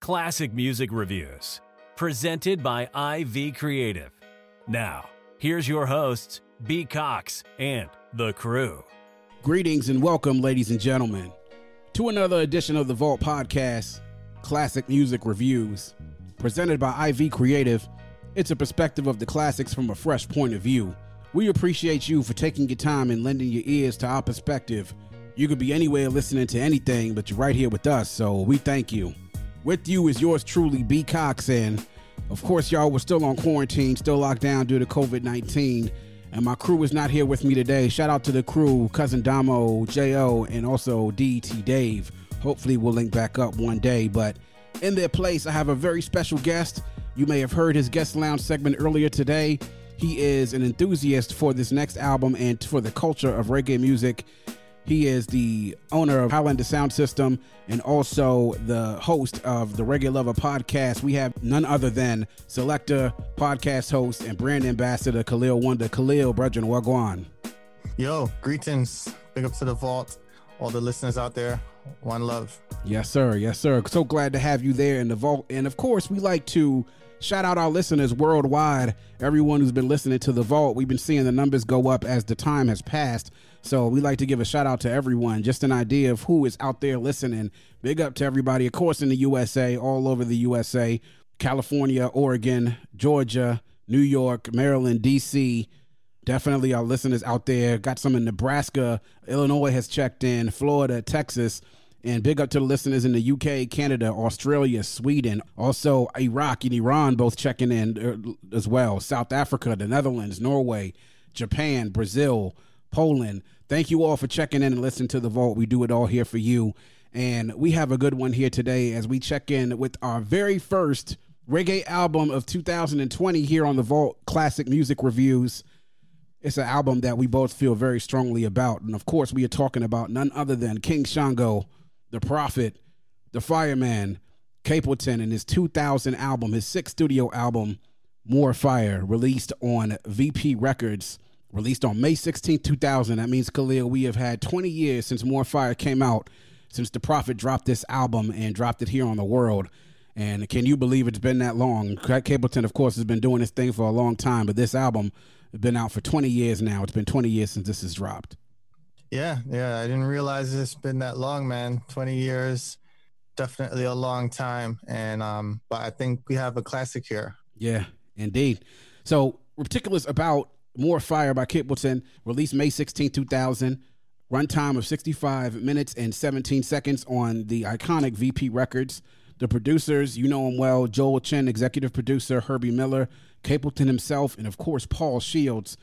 classic music reviews, presented by IV Creative. Now, here's your hosts, B. Cox and the crew. Greetings and welcome, ladies and gentlemen, to another edition of the Vault Podcast, Classic Music Reviews. Presented by IV Creative, it's a perspective of the classics from a fresh point of view. We appreciate you for taking your time and lending your ears to our perspective. You could be anywhere listening to anything, but you're right here with us, so we thank you. With you is yours truly, B. Cox, and of course, y'all, we're still on quarantine, still locked down due to COVID 19, and my crew is not here with me today. Shout out to the crew, Cousin Damo, J.O., and also DT Dave. Hopefully, we'll link back up one day, but in their place, I have a very special guest. You may have heard his guest lounge segment earlier today. He is an enthusiast for this next album and for the culture of reggae music. He is the owner of Highlanda Sound System and also the host of the Reggae Lover podcast. We have none other than selector, podcast host, and brand ambassador Kahlil Wonda. Kahlil, brethren, wagwan. Yo, greetings. Big up to the vault. All the listeners out there. One love. Yes, sir. Yes, sir. So glad to have you there in the vault. And of course, we like to shout out our listeners worldwide. Everyone who's been listening to the vault. We've been seeing the numbers go up as the time has passed. So we like to give a shout out to everyone. Just an idea of who is out there listening. Big up to everybody, of course, in the USA, all over the USA, California, Oregon, Georgia, New York, Maryland, DC. Definitely our listeners out there. Got some in Nebraska, Illinois has checked in, Florida, Texas. And big up to the listeners in the UK, Canada, Australia, Sweden, also Iraq and Iran both checking in uh, as well. South Africa, the Netherlands, Norway, Japan, Brazil, Poland. Thank you all for checking in and listening to the vault. We do it all here for you. And we have a good one here today as we check in with our very first reggae album of 2020 here on the Vault Classic Music Reviews. It's an album that we both feel very strongly about. And of course, we are talking about none other than King Shango, the Prophet, the Fireman, Capleton, and his 2000 album, his sixth studio album, More Fire, released on VP Records, released on May 16, 2000. That means, Kahlil, we have had 20 years since More Fire came out, since the Prophet dropped this album and dropped it here on the world. And can you believe it's been that long? Capleton, of course, has been doing this thing for a long time, but this album has been out for 20 years now. It's been 20 years since this has dropped. Yeah, yeah. I didn't realize it's been that long, man. 20 years, definitely a long time. And um, but I think we have a classic here. Yeah, indeed. So Ridiculous about More Fire by Capleton, released May 16, 2000. Runtime of 65 minutes and 17 seconds on the iconic VP Records. The producers, you know him well, Joel Chin, executive producer, Herbie Miller, Capleton himself, and of course, Paul Shields.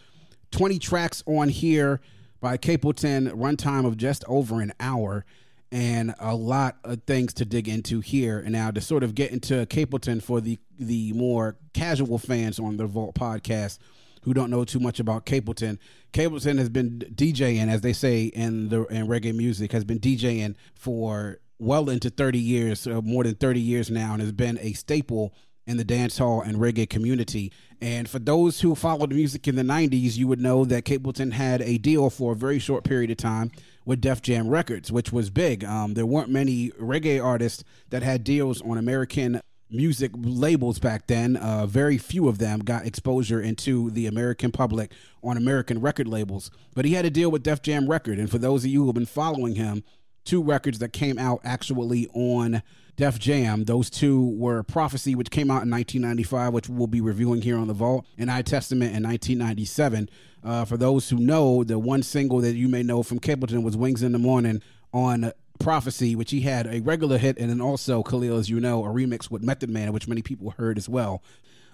20 tracks on here by Capleton, runtime of just over an hour, and a lot of things to dig into here. And now to sort of get into Capleton for the the more casual fans on the Vault podcast who don't know too much about Capleton, Capleton has been DJing, as they say in the in reggae music, has been DJing for well into 30 years, uh, more than 30 years now, and has been a staple in the dance hall and reggae community. And for those who followed music in the 90s, you would know that Capleton had a deal for a very short period of time with Def Jam Records, which was big. Um, there weren't many reggae artists that had deals on American music labels back then. Uh, very few of them got exposure into the American public on American record labels. But he had a deal with Def Jam Record. And for those of you who have been following him, two records that came out actually on Def Jam. Those two were Prophecy, which came out in 1995, which we'll be reviewing here on The Vault, and I Testament in 1997. Uh, for those who know, the one single that you may know from Capleton was Wings in the Morning on Prophecy, which he had a regular hit, and then also Kahlil, as you know, a remix with Method Man, which many people heard as well.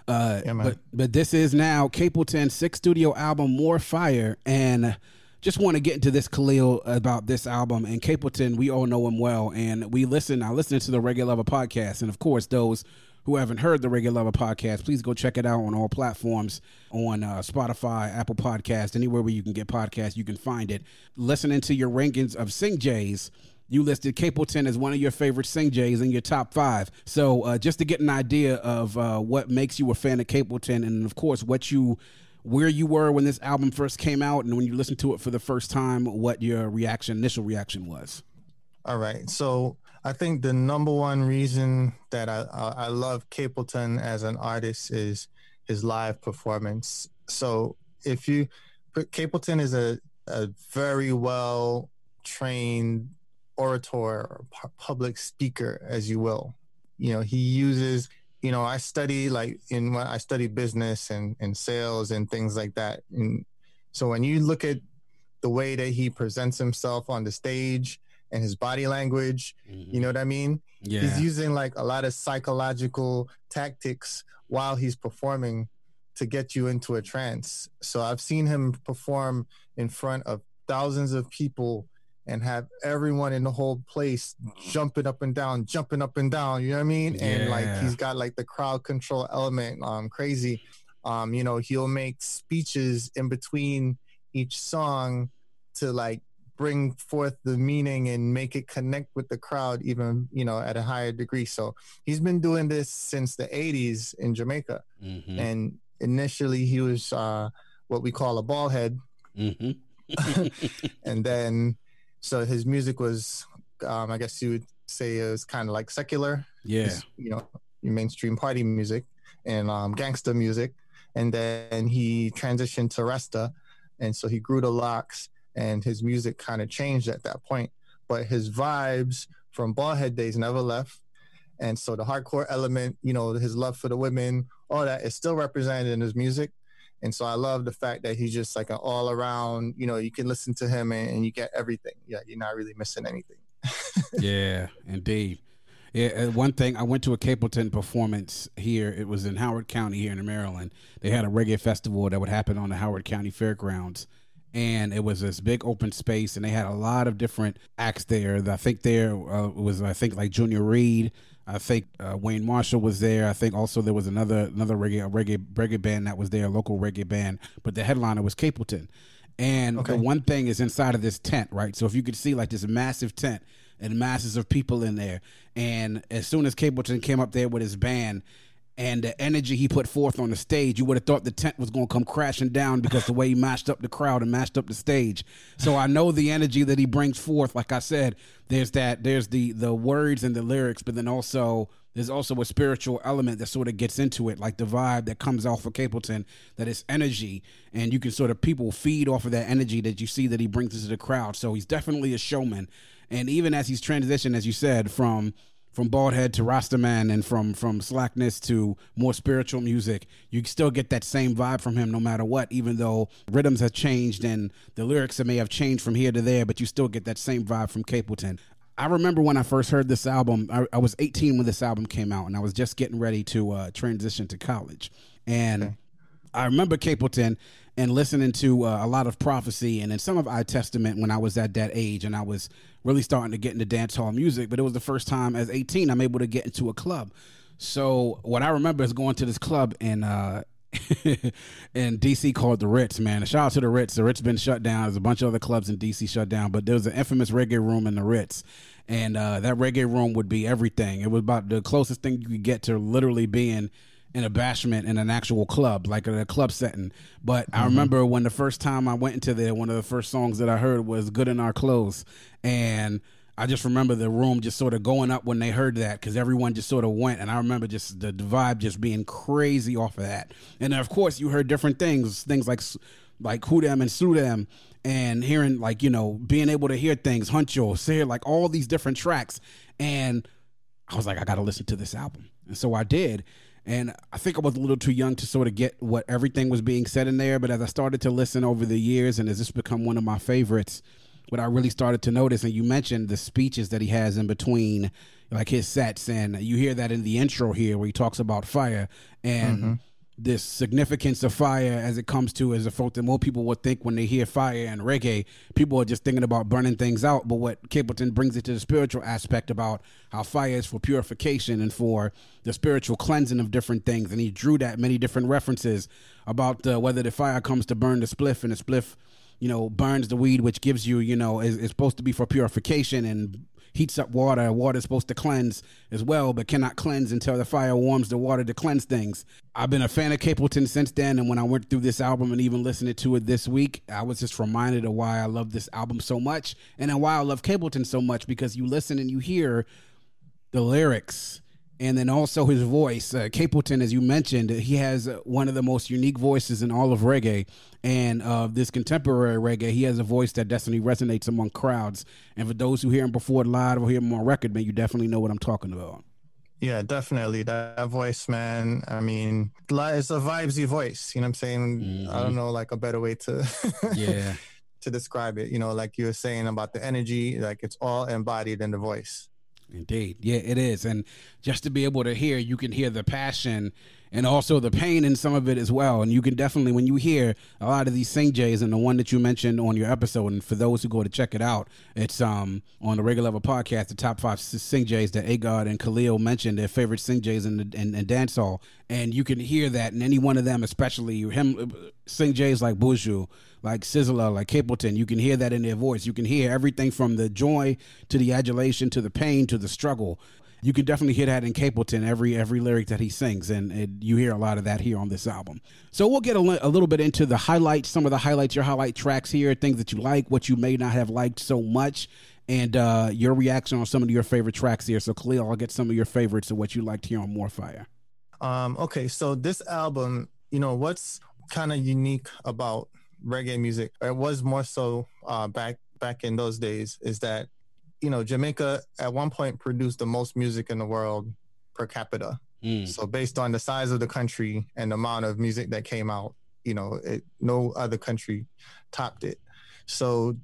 Uh, yeah, but but this is now Capleton's sixth studio album, More Fire, and just want to get into this Kahlil about this album and Capleton. We all know him well, and we listen. I listen to the Reggae Lover podcast, and of course, those who haven't heard the Reggae Lover podcast, please go check it out on all platforms on uh, Spotify, Apple Podcast, anywhere where you can get podcasts, you can find it. Listening to your rankings of Sing Jays. You listed Capleton as one of your favorite Sing Jays in your top five. So, uh, just to get an idea of uh, what makes you a fan of Capleton, and of course, what you where you were when this album first came out and when you listened to it for the first time, what your reaction, initial reaction was. All right. So I think the number one reason that I, I love Capleton as an artist is his live performance. So if you, Capleton is a, a very well trained orator or public speaker, as you will. You know, he uses you know, I study like in what I study business and, and sales and things like that. And so when you look at the way that he presents himself on the stage and his body language, mm-hmm. you know what I mean? Yeah. He's using like a lot of psychological tactics while he's performing to get you into a trance. So I've seen him perform in front of thousands of people and have everyone in the whole place jumping up and down, jumping up and down. You know what I mean? Yeah. And like he's got like the crowd control element, um, crazy. Um, you know, he'll make speeches in between each song to like bring forth the meaning and make it connect with the crowd even you know at a higher degree so he's been doing this since the 80s in jamaica mm-hmm. and initially he was uh, what we call a ball head mm-hmm. and then so his music was, um, I guess you would say, it was kind of like secular. Yeah. You know, mainstream party music and um, gangster music. And then he transitioned to Rasta. And so he grew the locks and his music kind of changed at that point. But his vibes from Ballhead days never left. And so the hardcore element, you know, his love for the women, all that is still represented in his music. And so I love the fact that he's just like an all around, you know, you can listen to him and, and you get everything. Yeah, you're not really missing anything. yeah, indeed. Yeah, one thing I went to a Capleton performance here. It was in Howard County here in Maryland. They had a reggae festival that would happen on the Howard County Fairgrounds, and it was this big open space, and they had a lot of different acts there. I think there uh, was I think like Junior Reid, I think uh, Wayne Marshall was there. I think also there was another another reggae reggae reggae band that was there, a local reggae band. But the headliner was Capleton. And okay. the one thing is inside of this tent, right? So if you could see like this massive tent and masses of people in there, and as soon as Capleton came up there with his band, and the energy he put forth on the stage, you would have thought the tent was going to come crashing down because the way he mashed up the crowd and mashed up the stage. So I know the energy that he brings forth. Like I said, there's that, there's the the words and the lyrics, but then also there's also a spiritual element that sort of gets into it, like the vibe that comes off of Capleton, that energy, and you can sort of people feed off of that energy that you see that he brings into the crowd. So he's definitely a showman, and even as he's transitioned, as you said, from from Baldhead to Rastaman and from from Slackness to more spiritual music, you still get that same vibe from him no matter what, even though rhythms have changed and the lyrics may have changed from here to there, but you still get that same vibe from Capleton. I remember when I first heard this album, I, I was 18 when this album came out, and I was just getting ready to uh, transition to college. And okay. I remember Capleton and listening to uh, a lot of prophecy and then some of I Testament when I was at that age and I was really starting to get into dance hall music. But it was the first time as 18 I'm able to get into a club. So what I remember is going to this club in uh, in DC called the Ritz. Man, a shout out to the Ritz. The Ritz been shut down. There's a bunch of other clubs in DC shut down, but there was an infamous reggae room in the Ritz, and uh, that reggae room would be everything. It was about the closest thing you could get to literally being in a bashment in an actual club, like in a club setting. But mm-hmm. I remember when the first time I went into there, one of the first songs that I heard was "Good in Her Clothes," and I just remember the room just sort of going up when they heard that because everyone just sort of went, and I remember just the, vibe just being crazy off of that. And then of course you heard different things, things like like who them and sue them, and hearing like you know being able to hear things, Huncho, say like all these different tracks, and I was like, I got to listen to this album, and so I did. And I think I was a little too young to sort of get what everything was being said in there. But as I started to listen over the years, and as this become one of my favorites, what I really started to notice, and you mentioned the speeches that he has in between, like his sets, and you hear that in the intro here where he talks about fire and mm-hmm. This significance of fire as it comes to as a folk that more people would think when they hear fire and reggae, people are just thinking about burning things out. But what Capleton brings it to the spiritual aspect about how fire is for purification and for the spiritual cleansing of different things, and he drew that many different references about uh, whether the fire comes to burn the spliff and the spliff you know, burns the weed, which gives you, you know, is, is supposed to be for purification and heats up water. Water is supposed to cleanse as well, but cannot cleanse until the fire warms the water to cleanse things. I've been a fan of Capleton since then, and when I went through this album and even listening to it this week, I was just reminded of why I love this album so much, and why I love Capleton so much because you listen and you hear the lyrics and then also his voice. Uh, Capleton, as you mentioned, he has one of the most unique voices in all of reggae. And uh, this contemporary reggae, he has a voice that definitely resonates among crowds. And for those who hear him before live or hear him on record, man, you definitely know what I'm talking about. Yeah, definitely. That voice, man. I mean, it's a vibesy voice. You know what I'm saying? Mm-hmm. I don't know, like a better way to yeah to describe it. You know, like you were saying about the energy, like it's all embodied in the voice. Indeed. Yeah, it is. And just to be able to hear, you can hear the passion and also the pain in some of it as well. And you can definitely, when you hear a lot of these Sing Jays and the one that you mentioned on your episode, and for those who go to check it out, it's um on the Reggae Lover podcast, the top five Sing Jays that Agard and Kahlil mentioned, their favorite Sing Jays in, the, in, dancehall. And you can hear that in any one of them, especially him, Sing Jays like Buju, like Sizzla, like Capleton. You can hear that in their voice. You can hear everything from the joy to the adulation to the pain to the struggle you can definitely hear that in Capleton every every lyric that he sings, and, you hear a lot of that here on this album. So we'll get a, a, little bit into the highlights, some of the highlights, your highlight tracks here, things that you like, what you may not have liked so much, and uh, your reaction on some of your favorite tracks here. So Kahlil, I'll get some of your favorites of what you liked here on More Fire. Um, okay, so this album, you know, what's kind of unique about reggae music? It was more so uh, back back in those days is that you know, Jamaica at one point produced the most music in the world per capita. Mm. So based on the size of the country and the amount of music that came out, you know, it, no other country topped it. So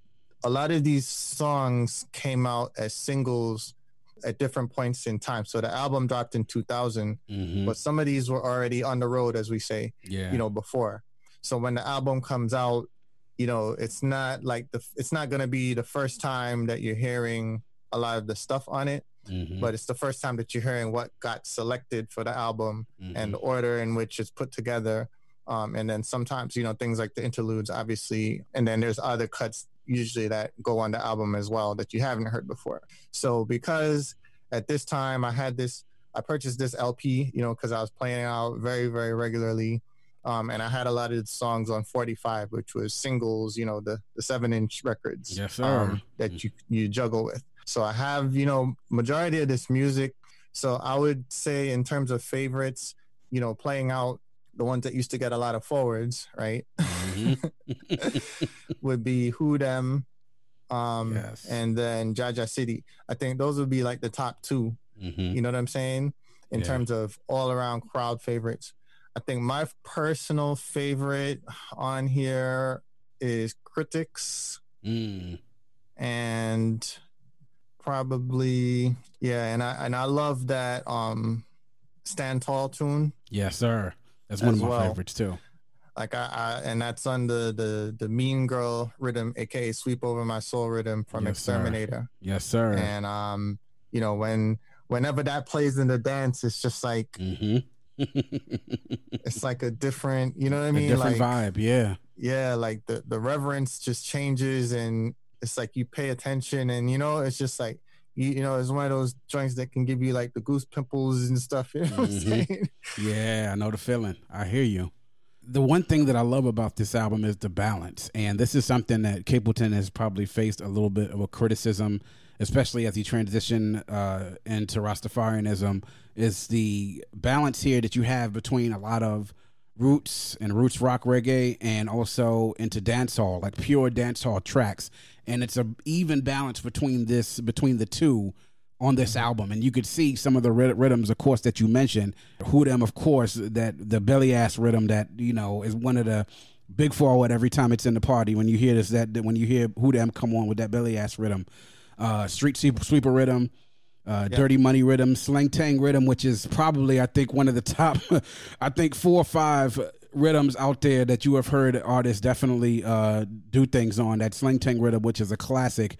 a lot of these songs came out as singles at different points in time. So the album dropped in 2000, mm-hmm. but some of these were already on the road, as we say, yeah. you know, before. So when the album comes out, you know, it's not like the it's not gonna be the first time that you're hearing a lot of the stuff on it, mm-hmm. but it's the first time that you're hearing what got selected for the album mm-hmm. and the order in which it's put together. Um, and then sometimes, you know, things like the interludes, obviously, and then there's other cuts usually that go on the album as well that you haven't heard before. So because at this time I had this, I purchased this LP, you know, because I was playing it out very, very regularly. Um, and I had a lot of songs on 45, which was singles, you know, the, the seven inch records yes. Um, that you, you juggle with. So I have, you know, majority of this music. So I would say in terms of favorites, you know, playing out the ones that used to get a lot of forwards, right? Mm-hmm. would be Who Them, um, yes. and then Jah Jah City. I think those would be like the top 2 mm-hmm. You know what I'm saying? In yeah. terms of all around crowd favorites. I think my personal favorite on here is Critics. Mm. And probably yeah, and I and I love that um Stand Tall tune. Yes, sir. That's one of my well. favorites too. Like I, I, and that's on the the the Mean Girl rhythm, aka Sweep Over My Soul rhythm from yes, Exterminator. Sir. Yes, sir. And um, you know, when whenever that plays in the dance, it's just like mm-hmm it's like a different, you know what I mean? different like vibe. Yeah. yeah, like the the reverence just changes and it's like you pay attention and you know, it's just like you, you know, it's one of those joints that can give you like the goose pimples and stuff. You know what I'm Mhm. saying? Yeah, I know the feeling. I hear you. The one thing that I love about this album is the balance. And this is something that Capleton has probably faced a little bit of a criticism, especially as you transition uh, into Rastafarianism, is the balance here that you have between a lot of roots and roots rock reggae and also into dancehall, like pure dancehall tracks. And it's a even balance between this between the two on this album, and you could see some of the rhythms, of course, that you mentioned. Who them, of course, that the Bellyas rhythm that you know is one of the big forward every time it's in the party. When you hear this, that when you hear who them come on with that Bellyas rhythm, uh, street sweeper rhythm. Uh, Dirty Money rhythm, Sleng Teng rhythm, which is probably I think one of the top, I think four or five rhythms out there that you have heard artists definitely uh, do things on. That Sleng Teng rhythm, which is a classic,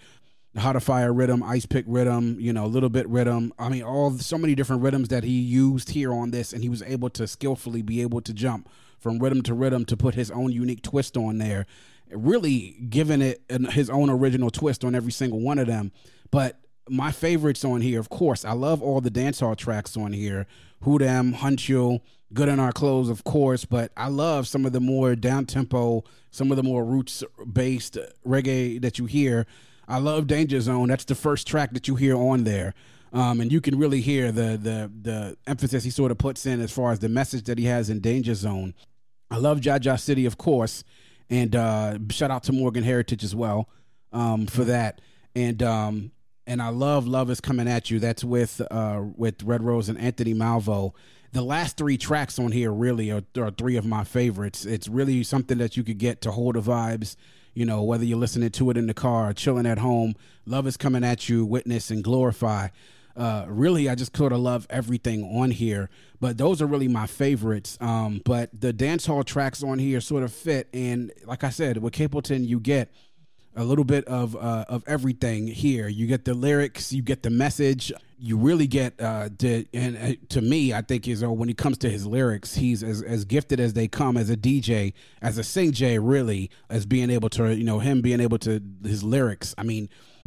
how to fire rhythm, ice pick rhythm, you know, little bit rhythm. I mean, all so many different rhythms that he used here on this, and he was able to skillfully be able to jump from rhythm to rhythm to put his own unique twist on there, really giving it his own original twist on every single one of them. But my favorites on here, of course, I love all the dancehall tracks on here. Who Them, Huncho, Good in Her Clothes, of course, but I love some of the more down tempo, some of the more roots based reggae that you hear. I love Danger Zone. That's the first track that you hear on there. Um, and you can really hear the the the emphasis he sort of puts in as far as the message that he has in Danger Zone. I love Jah Jah City, of course, and uh, shout out to Morgan Heritage as well um, for that. And um, and I love Love is Coming at You. That's with uh, with Red Rose and Anthony Malvo. The last three tracks on here really are, are three of my favorites. It's really something that you could get to hold the vibes. You know, whether you're listening to it in the car or chilling at home, Love is Coming at You, Witness, and Glorify. Uh, really, I just sort of love everything on here, but those are really my favorites. Um, but the dance hall tracks on here sort of fit, and like I said, with Capleton, you get a little bit of uh, of everything here. You get the lyrics, you get the message, you really get uh, the and uh, to me, I think is uh, when it comes to his lyrics, he's as as gifted as they come as a DJ, as a sing J, really, as being able to you know him being able to his lyrics. I mean,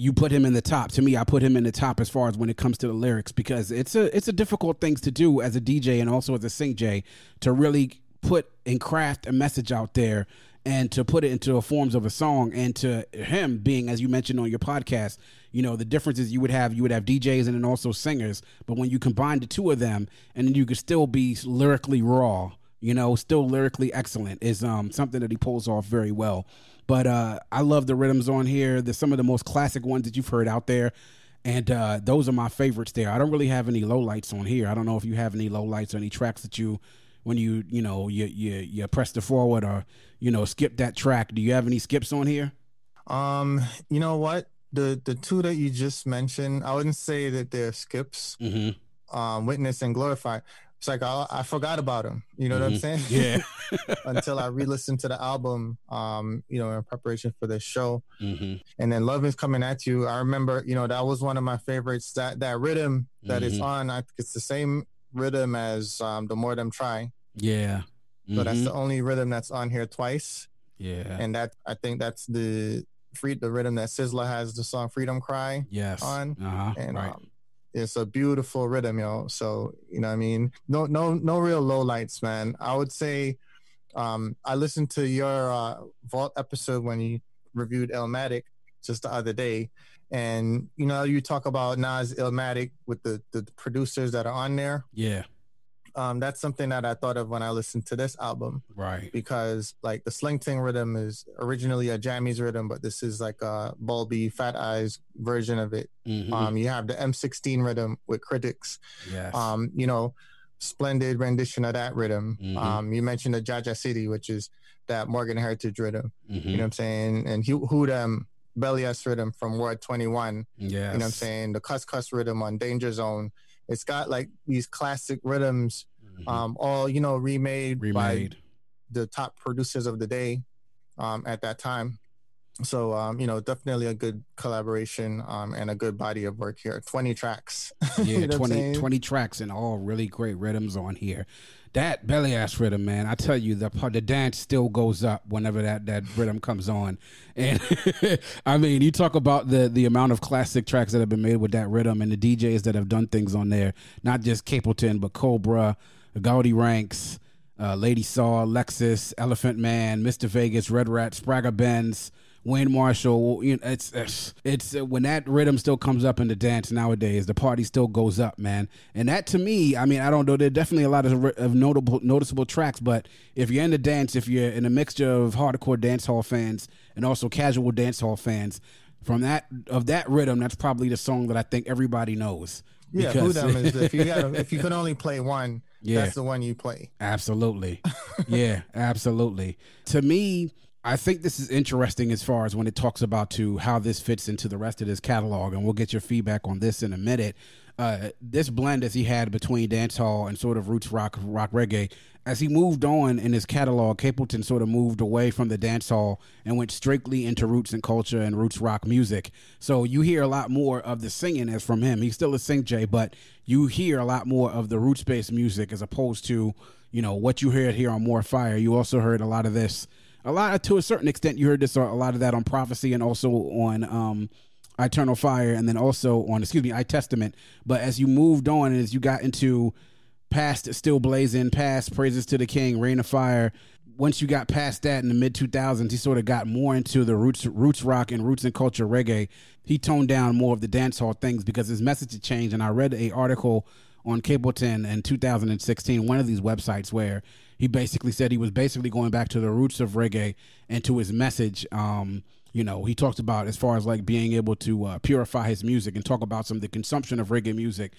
You put him in the top. To me, I put him in the top as far as when it comes to the lyrics because it's a it's a difficult thing to do as a DJ and also as a sing J to really put and craft a message out there and to put it into a forms of a song and to him being as you mentioned on your podcast you know the differences you would have you would have djs and then also singers but when you combine the two of them and then you could still be lyrically raw you know still lyrically excellent is um something that he pulls off very well but uh i love the rhythms on here there's some of the most classic ones that you've heard out there and uh those are my favorites there i don't really have any lowlights on here i don't know if you have any lowlights or any tracks that you when you you know you you you press the forward or you know skip that track do you have any skips on here Um, you know what? The the two that you just mentioned, I wouldn't say that they're skips. mm-hmm. Um, witness and glorify. It's like I, I forgot about them. You know what I'm saying? yeah Until I re-listened to the album, um, you know, in preparation for this show, mm-hmm. and then "Love Is Coming at You." I remember, you know, that was one of my favorites. That that rhythm that is Mhm. on, I think it's the same rhythm as um, "The More Them Try." yeah So that's Mhm. the only rhythm that's on here twice, yeah and that I think that's the free the rhythm that Sizzla has the song "Freedom Cry." yes on, uh-huh and right um, it's a beautiful rhythm, yo. So you know, what I mean, no, no, no real low lights, man. I would say, um, I listened to your uh, Vault episode when you reviewed Illmatic just the other day, and you know, you talk about Nas Illmatic with the the producers that are on there. yeah Um, that's something that I thought of when I listened to this album right because like the Sleng Teng rhythm is originally a Jammies rhythm, but this is like a Bulby Fat Eyes version of it. Mhm. Um, you have the M16 rhythm with critics. yes Um, you know, splendid rendition of that rhythm. Mhm. Um, you mentioned the Jah Jah City, which is that Morgan Heritage rhythm. Mhm. You know what I'm saying? And Who Who Them Bellyas rhythm from Ward 21. Yeah. You know what I'm saying? The Cuss Cuss rhythm on Danger Zone. It's got like these classic rhythms, Mhm. um, all you know, remade, by the top producers of the day um, at that time. So um, you know, definitely a good collaboration um, and a good body of work here. Twenty tracks. Yeah, You know 20, 20 tracks and all really great rhythms on here. That Bellyas rhythm, man, I tell you, the the dance still goes up whenever that, that rhythm comes on. And I mean, you talk about the the amount of classic tracks that have been made with that rhythm and the DJs that have done things on there, not just Capleton, but Cobra, Gaudi Ranks, uh, Lady Saw, Lexxus, Elephant Man, Mr. Vegas, Red Rat, Spragga Benz, Wayne Marshall. You know, it's it's, it's uh, when that rhythm still comes up in the dance nowadays, the party still goes up, man. And that to me, I mean, I don't know. There are definitely a lot of, of notable noticeable tracks, but if you're in the dance, if you're in a mixture of hardcore dance hall fans and also casual dance hall fans, from that of that rhythm, that's probably the song that I think everybody knows. Yeah, Because- is if you got if you could only play one, Yeah. that's the one you play. Absolutely. yeah, absolutely. To me, I think this is interesting as far as when it talks about to how this fits into the rest of this catalog, and we'll get your feedback on this in a minute. Uh, this blend as he had between dancehall and sort of roots rock, rock reggae, as he moved on in his catalog, Capleton sort of moved away from the dancehall and went strictly into roots and culture and roots rock music. So you hear a lot more of the singing as from him. He's still a sing Jay, but you hear a lot more of the roots based music as opposed to you know what you heard here on More Fire. You also heard a lot of this, a lot to a certain extent. You heard this a lot of that on Prophecy and also on um, Eternal Fire, and then also on excuse me, I Testament. But as you moved on and as you got into past Still Blazing, past Praises to the King, Reign of Fire. Once you got past that in the mid 2000s, he sort of got more into the roots, roots rock and roots and culture reggae. He toned down more of the dancehall things because his message had changed. And I read a article on Capleton in 2016, one of these websites where he basically said he was basically going back to the roots of reggae and to his message. Um, you know, he talked about as far as like being able to uh, purify his music and talk about some of the consumption of reggae music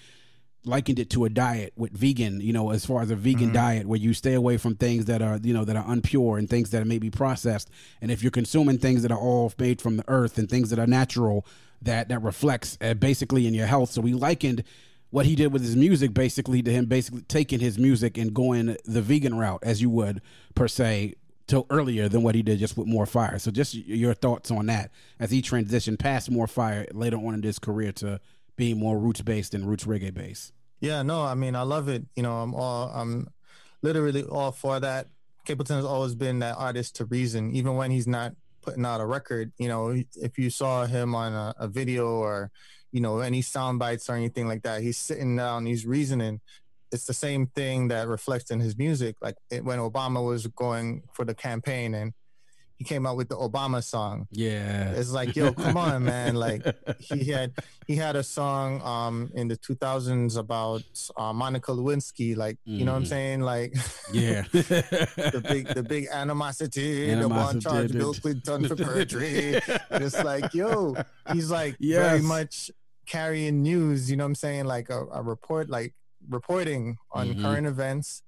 likened it to a diet with vegan, you know, as far as a vegan diet where you stay away from things that are, you know, that are unpure and things that may be processed. And if you're consuming things that are all made from the earth and things that are natural, that that reflects uh, basically in your health. So we likened what he did with his music basically to him basically taking his music and going the vegan route as you would per se till earlier than what he did just with more fire. So just your thoughts on that as he transitioned past more fire later on in his career to being more roots based and roots reggae based. Yeah, no, I mean, I love it. You know, I'm all, I'm literally all for that. Capleton has always been that artist to reason, even when he's not putting out a record. You know, if you saw him on a, a video or, you know, any sound bites or anything like that, he's sitting down, he's reasoning. It's the same thing that reflects in his music. Like it, when Obama was going for the campaign and he came out with the Obama song. Yeah. It's like, yo, come on, man. Like he had he had a song um in the 2000s about uh, Monica Lewinsky. Like, you know what I'm Mhm. saying? Like Yeah. the big the big animosity, the one Animosity, charge Bill Clinton for perjury. It's like, yo, he's like Yes. very much carrying news, you know what I'm saying? Like a, a report, like reporting on Mhm. current events.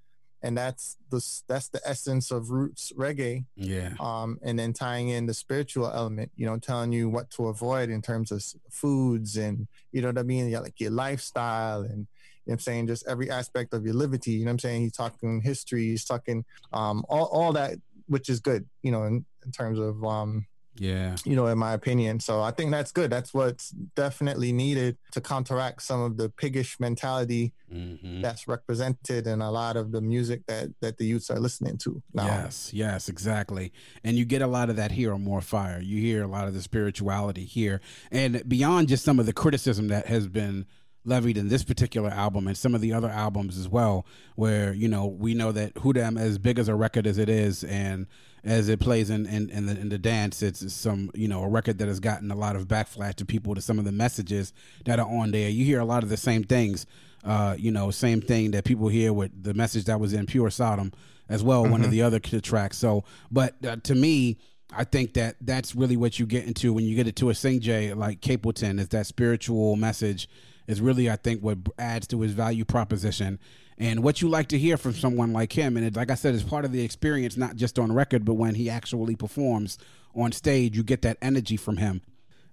And that's the that's the essence of roots reggae yeah. um, and then tying in the spiritual element, you know, telling you what to avoid in terms of foods and, you know what I mean? Like your lifestyle and, you know what I'm saying, just every aspect of your liberty, you know what I'm saying? He's talking history, he's talking um, all, all that, which is good, you know, in, in terms of, um, Yeah. you know, in my opinion. So I think that's good. That's what's definitely needed to counteract some of the piggish mentality hmm that's represented in a lot of the music that, that the youths are listening to now. Yes, yes, exactly. And you get a lot of that here on More Fire. You hear a lot of the spirituality here. And beyond just some of the criticism that has been levied in this particular album and some of the other albums as well, where, you know, we know that Who Them, as big as a record as it is and as it plays in, in, in, the, in the dance, it's some, you know, a record that has gotten a lot of backflash to people to some of the messages that are on there. You hear a lot of the same things uh, you know, same thing that people hear with the message that was in Pure Sodom as well, one of the other tracks. So, but uh, to me, I think that that's really what you get into when you get into a Sing J like Capleton is that spiritual message is really, I think, what adds to his value proposition and what you like to hear from someone like him. And it, like I said, it's part of the experience, not just on record, but when he actually performs on stage, you get that energy from him.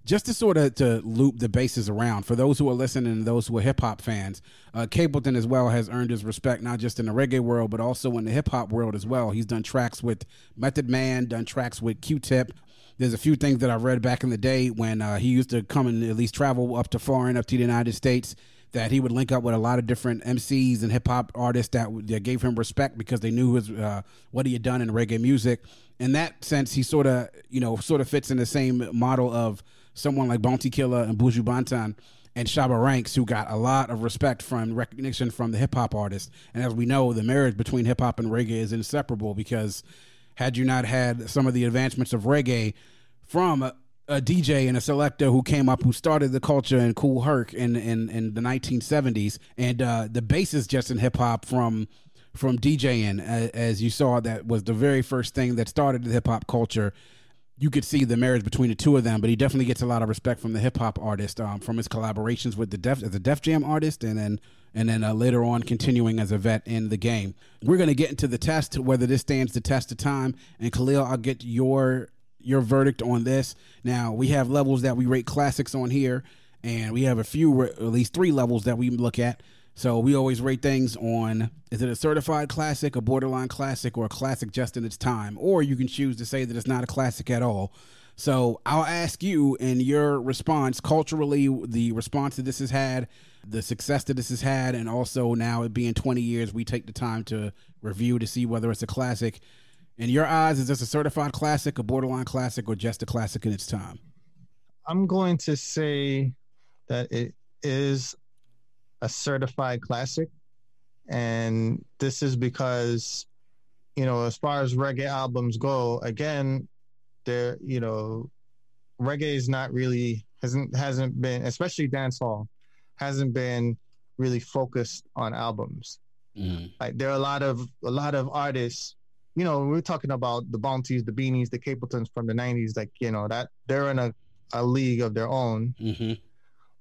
Just to sort of to loop the bases around for those who are listening and those who are hip hop fans, uh, Capleton as well has earned his respect not just in the reggae world but also in the hip hop world as well. He's done tracks with Method Man, done tracks with Q-Tip, there's a few things that I read back in the day when uh, he used to come and at least travel up to foreign, up to the United States. That he would link up with a lot of different MCs and hip hop artists that, that gave him respect because they knew his uh, what he had done in reggae music. In that sense, he sort of you know sort of fits in the same model of someone like Bounty Killer and Buju Banton and Shabba Ranks, who got a lot of respect from recognition from the hip hop artists. And as we know, the marriage between hip hop and reggae is inseparable because had you not had some of the advancements of reggae from a, DJ and a selector who came up who started the culture in Kool Herc in, in, in the 1970s. And uh, the basis just in hip hop from from DJing, as you saw, that was the very first thing that started the hip hop culture you could see the marriage between the two of them, but he definitely gets a lot of respect from the hip hop artist um, from his collaborations with the Def as a Def Jam artist, and then and then uh, later on continuing as a vet in the game. We're going to get into the test whether this stands the test of time. And Kahlil, I'll get your your verdict on this. Now we have levels that we rate classics on here, and we have a few, at least three levels that we look at. So we always rate things on is it a certified classic, a borderline classic, or a classic just in its time? Or you can choose to say that it's not a classic at all. So I'll ask you in your response culturally, the response that this has had, the success that this has had, and also now it being 20 years, we take the time to review to see whether it's a classic. In your eyes, is this a certified classic, a borderline classic, or just a classic in its time? I'm going to say that it is a certified classic. And this is because, you know, as far as reggae albums go, again, there, you know, reggae is not really hasn't hasn't been, especially dancehall, hasn't been really focused on albums. Mm. Like there are a lot of a lot of artists, you know, we're talking about the Bounties, the Beenies, the Capletons from the '90s. Like you know that they're in a, a league of their own. Mm-hmm.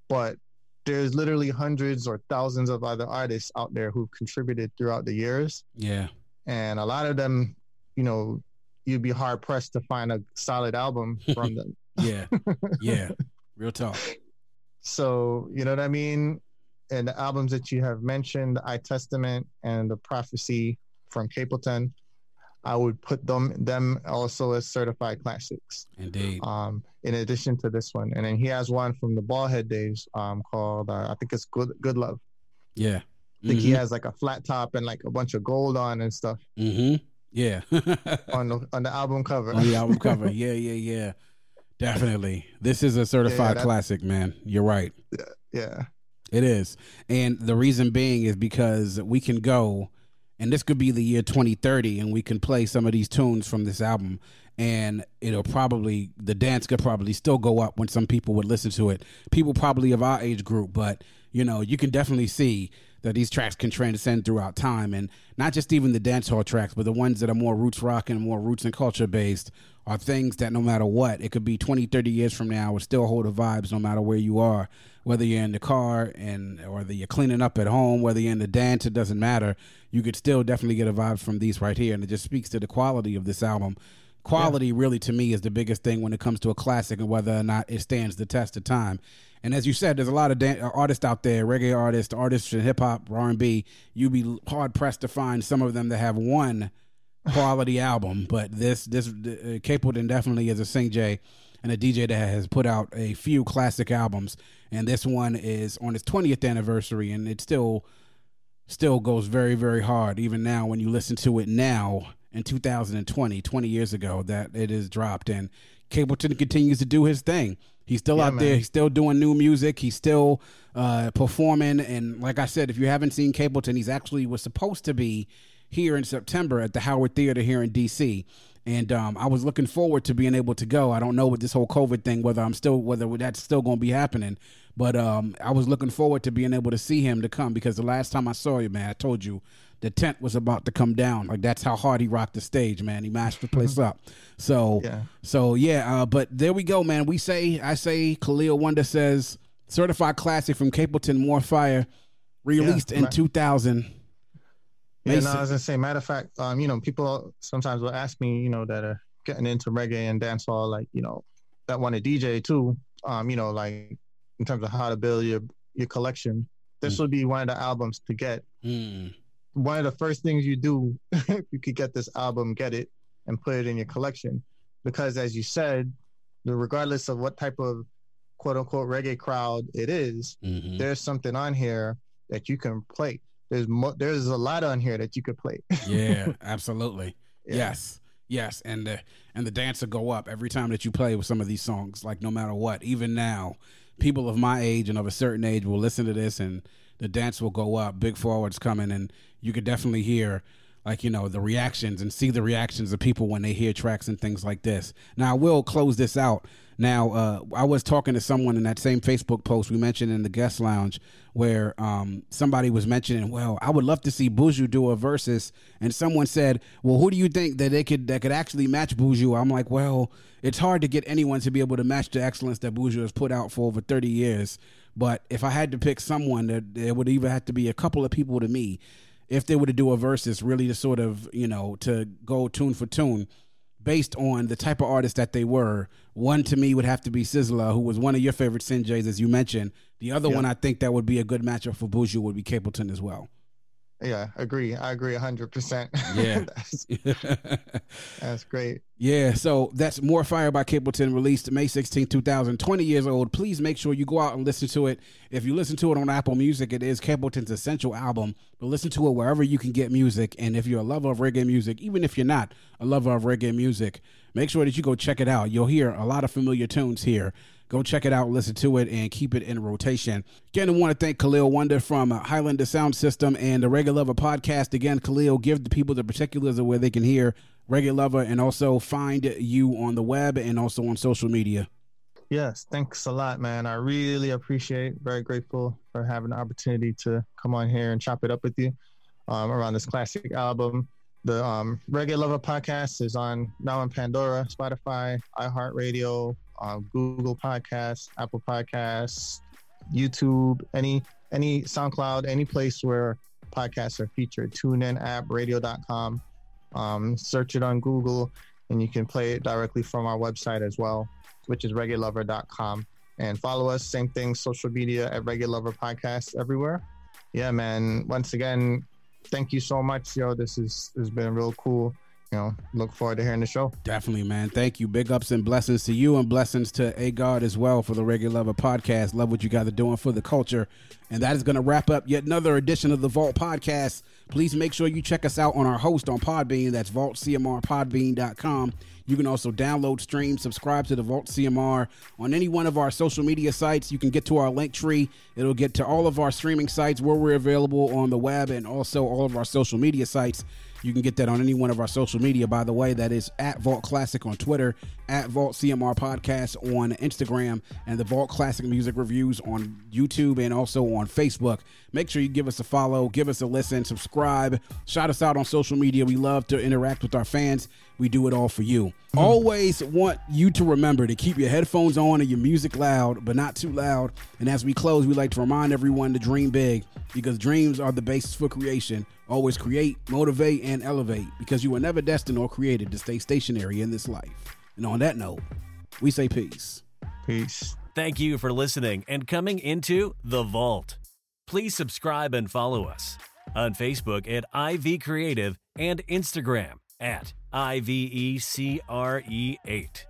But there's literally hundreds or thousands of other artists out there who've contributed throughout the years. Yeah. And a lot of them, you know, you'd be hard pressed to find a solid album from them. yeah. Yeah. Real talk. So, you know what I mean? And the albums that you have mentioned, the I Testament and the Prophecy from Capleton, I would put them them also as certified classics. Indeed. Um, in addition to this one, and then he has one from the Ballhead days, um, called uh, I think it's Good Good Love. Yeah. I think mm-hmm. he has like a flat top and like a bunch of gold on and stuff. Mm-hmm. Yeah. on the on the album cover. On the album cover. Yeah, yeah, yeah. Definitely. This is a certified yeah, classic, man. You're right. Yeah. Yeah. It is. And the reason being is because we can go and this could be the year 2030 and we can play some of these tunes from this album. And it'll probably the dance could probably still go up when some people would listen to it. People probably of our age group but you know you can definitely see that these tracks can transcend throughout time. And not just even the dancehall tracks but the ones that are more roots rock and more roots and culture based are things that no matter what it could be 20 30 years from now will still hold the vibes no matter where you are whether you're in the car and or whether you're cleaning up at home whether you're in the dance it doesn't matter you could still definitely get a vibe from these right here and it just speaks to the quality of this album quality yeah. really to me is the biggest thing when it comes to a classic and whether or not it stands the test of time and as you said, there's a lot of dan- uh, artists out there, reggae artists, artists in hip hop, R and B. You'd be hard pressed to find some of them that have one quality album. But this this uh, Capleton definitely is a Sing J and a DJ that has put out a few classic albums. And this one is on its 20th anniversary, and it still still goes very very hard even now when you listen to it now in 2020 20 years ago that it is dropped and Capleton continues to do his thing He's still yeah, out man. there. He's still doing new music. He's still uh, performing. And like I said, if you haven't seen Capleton, he's actually was supposed to be here in September at the Howard Theater here in D.C. And um, I was looking forward to being able to go. I don't know with this whole COVID thing whether I'm still whether that's still going to be happening. But um, I was looking forward to being able to see him to come because the last time I saw you, man, I told you the tent was about to come down. Like that's how hard he rocked the stage, man. He mashed the place up. So, yeah. so yeah. Uh, but there we go, man. We say, I say, Kahlil Wonda says certified classic from Capleton More Fire, released Yeah, in right. 2000. Yeah, no. I was gonna say. Matter of fact, um, you know, people sometimes will ask me, you know, that are getting into reggae and dancehall, like, you know, that want to DJ too. Um, you know, like in terms of how to build your your collection. This Mm. would be one of the albums to get. Mm, One of the first things you do, if you could get this album, get it and put it in your collection, because as you said, regardless of what type of quote unquote reggae crowd it is, mhm. there's something on here that you can play. There's mo- there's a lot on here that you could play. Yeah, absolutely. Yeah. Yes, yes, and the and the dance will go up every time that you play with some of these songs. Like no matter what, even now, people of my age and of a certain age will listen to this, and the dance will go up. Big forwards coming, and you could definitely hear. Like you know the reactions and see the reactions of people when they hear tracks and things like this. Now I will close this out. Now uh, I was talking to someone in that same Facebook post we mentioned in the guest lounge where um, somebody was mentioning, well, I would love to see Buju do a versus, and someone said, well, who do you think that they could that could actually match Buju? I'm like, well, it's hard to get anyone to be able to match the excellence that Buju has put out for over 30 years. But if I had to pick someone, that it would even have to be a couple of people to me, if they were to do a versus, really to sort of you know to go tune for tune based on the type of artist that they were. One to me would have to be Sizzla, who was one of your favorite singjays, as you mentioned. The other one I think that would be a good matchup for Buju would be Capleton as well. Yeah, agree. I agree hundred percent. Yeah. that's, that's great. yeah, so that's More Fire by Capleton, released May 16, 2020 years old. Please make sure you go out and listen to it. If you listen to it on Apple Music, it is Capleton's essential album, but listen to it wherever you can get music. And if you're a lover of reggae music, even if you're not a lover of reggae music, make sure that you go check it out. You'll hear a lot of familiar tunes here. Go check it out, listen to it, and keep it in rotation. Again, I want to thank Kahlil Wonda from uh, Highlanda Sound System and the Reggae Lover podcast. Again, Kahlil, give the people the particulars of where they can hear Reggae Lover and also find you on the web and also on social media. Yes, thanks a lot, man. I really appreciate. Very grateful for having the opportunity to come on here and chop it up with you um, around this classic album. The um, Reggae Lover podcast is on now on Pandora, Spotify, iHeartRadio, um, Google Podcasts, Apple Podcasts, YouTube, any any SoundCloud, any place where podcasts are featured. TuneIn app, radio.com. Um, search it on Google, and you can play it directly from our website as well which is reggaelover.com. And follow us, same thing, social media at Reggae Lover Podcast everywhere. Yeah, man. Once again, thank you so much, yo. This is has been real cool. You know, look forward to hearing the show. Definitely, man. Thank you. Big ups and blessings to you and blessings to A God as well for the Reggae Lover podcast. Love what you guys are doing for the culture. And that is going to wrap up yet another edition of the Vault podcast. Please make sure you check us out on our host on Podbean. That's vaultcmrpodbean.com. You can also download, stream, subscribe to the Vault CMR on any one of our social media sites. You can get to our link tree. It'll get to all of our streaming sites where we're available on the web and also all of our social media sites. You can get that on any one of our social media, by the way. That is at Vault Classic on Twitter, at Vault CMR Podcast on Instagram, and the Vault Classic Music Reviews on YouTube and also on Facebook. Make sure you give us a follow, give us a listen, subscribe, shout us out on social media. We love to interact with our fans. We do it all for you. Hmm. Always want you to remember to keep your headphones on and your music loud, but not too loud. And as we close, we like to remind everyone to dream big because dreams are the basis for creation. Always create, motivate, and elevate because you were never destined or created to stay stationary in this life. And on that note, we say peace. Peace. Thank you for listening and coming into The Vault. Please subscribe and follow us on Facebook at IV Creative and Instagram at E IVECRE8.